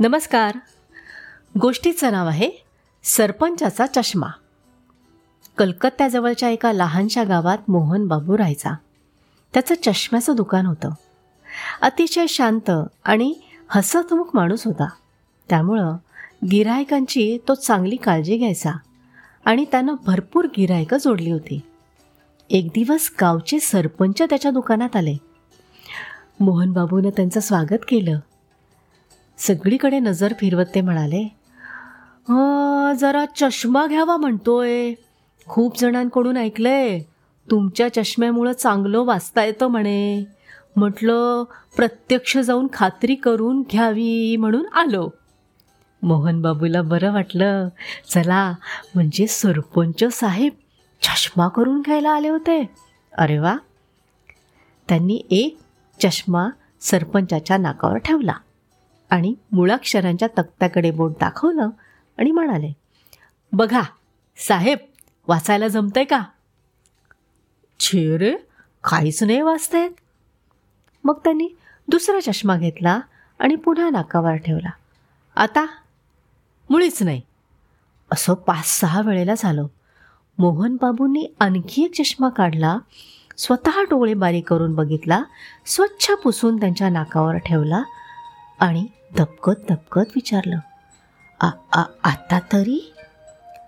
नमस्कार. गोष्टीचं नाव आहे सरपंचाचा चष्मा. कलकत्त्याजवळच्या एका लहानशा गावात मोहन बाबू राहायचा. त्याचं चष्म्याचं दुकान होतं. अतिशय शांत आणि हसतमुख माणूस होता. त्यामुळं गिरायकांची तो चांगली काळजी घ्यायचा आणि त्यानं भरपूर गिरायकं जोडली होती. एक दिवस गावचे सरपंच त्याच्या दुकानात आले. मोहन बाबूनं त्यांचं स्वागत केलं. सगळीकडे नजर फिरवत ते म्हणाले जरा चष्मा घ्यावा म्हणतोय. खूप जणांकडून ऐकलंय तुमच्या चष्म्यामुळं चांगलं वाचता येतं म्हणे. म्हटलं प्रत्यक्ष जाऊन खात्री करून घ्यावी म्हणून आलो. मोहन बाबूला बरं वाटलं. चला म्हणजे सरपंच साहेब चष्मा करून घ्यायला आले होते. अरे वा. त्यांनी एक चष्मा सरपंचाच्या नाकावर ठेवला. आणि मुळाक्षरांच्या तक्त्याकडे बोट दाखवलं आणि म्हणाले बघा साहेब वाचायला जमतंय का? छे रे काहीच नाही वाचतायत. मग त्यांनी दुसरा चष्मा घेतला आणि पुन्हा नाकावर ठेवला. आता? मुळीच नाही. असं पाच सहा वेळेला झालं. मोहन बाबूंनी आणखी एक चष्मा काढला स्वतः डोळे बारीक करून बघितला स्वच्छ पुसून त्यांच्या नाकावर ठेवला आणि दबकत दबकत विचारलं "आ- आ- आता तरी?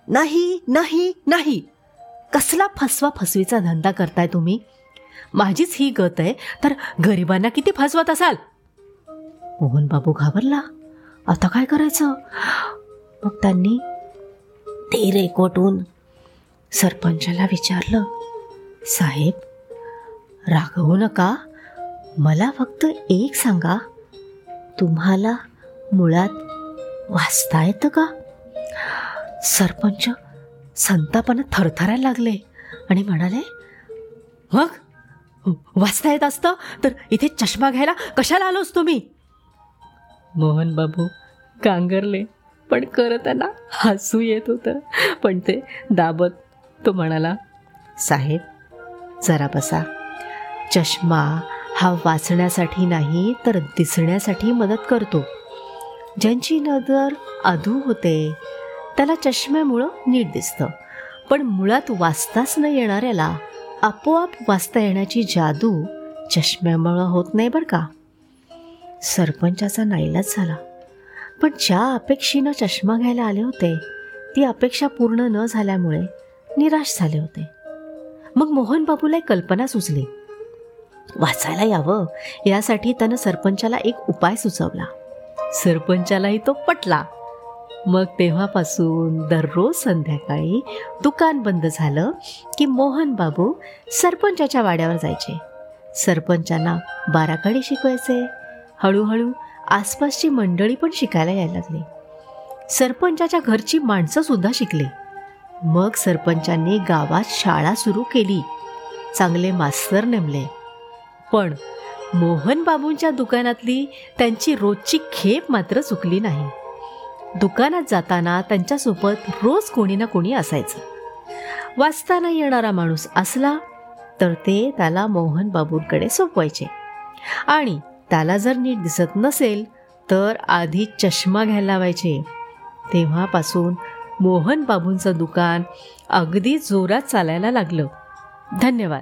नाही नाही नाही. कसला फसवा फसवीचा धंदा करताय तुम्ही? माझीच ही गत आहे तर गरिबांना किती फसवत असाल? मोहन बाबू घाबरला. आता काय करायचं? मग त्यांनी ते रेकवटून सरपंचाला विचारलं साहेब रागवू नका. मला फक्त एक सांगा. तुम्हाला मुळात वाचता येतं का? सरपंच संतापानं थरथरायला लागले आणि म्हणाले मग? वाचता येत असतं? तर इथे चष्मा घ्यायला कशाला आलोस तुम्ही? मोहन बाबू कांगरले पण करताना हसू येत होतं. पण ते दाबत तो म्हणाला साहेब जरा बसा. चष्मा हा वाचण्यासाठी नाही तर दिसण्यासाठी मदत करतो. ज्यांची नजर अधू होते त्याला चष्म्यामुळं नीट दिसतं. पण मुळात वाचताच न येणाऱ्याला आपोआप वाचता येण्याची जादू चष्म्यामुळं होत नाही बरं का? सरपंचाचा नाईलाज झाला. पण ज्या अपेक्षेनं चष्मा घ्यायला आले होते ती अपेक्षा पूर्ण न झाल्यामुळे निराश झाले होते. मग मोहन बाबूला एक कल्पना सुचली. वाचायला यावं. यासाठी त्यानं सरपंचाला एक उपाय सुचवला. सरपंचालाही तो पटला. मग तेव्हापासून दररोज संध्याकाळी दुकान बंद झालं की मोहन बाबू सरपंचाच्या वाड्यावर जायचे. सरपंचांना बाराखडी शिकवायचे. हळूहळू आसपासची मंडळी पण शिकायला यायला लागली. सरपंचाच्या घरची माणसं सुद्धा शिकली. मग सरपंचांनी गावात शाळा सुरू केली. चांगले मास्तर नेमले. पण मोहन बाबूंच्या दुकानातली त्यांची रोजची खेप मात्र चुकली नाही. दुकानात जाताना त्यांच्यासोबत रोज कोणी ना कोणी असायचं. वाचताना येणारा माणूस असला तर ते त्याला मोहन बाबूंकडे सोपवायचे. आणि त्याला जर नीट दिसत नसेल तर आधी चष्मा घ्यायला लावायचे. तेव्हापासून मोहन बाबूंचं दुकान अगदी जोरात चालायला लागलं. धन्यवाद.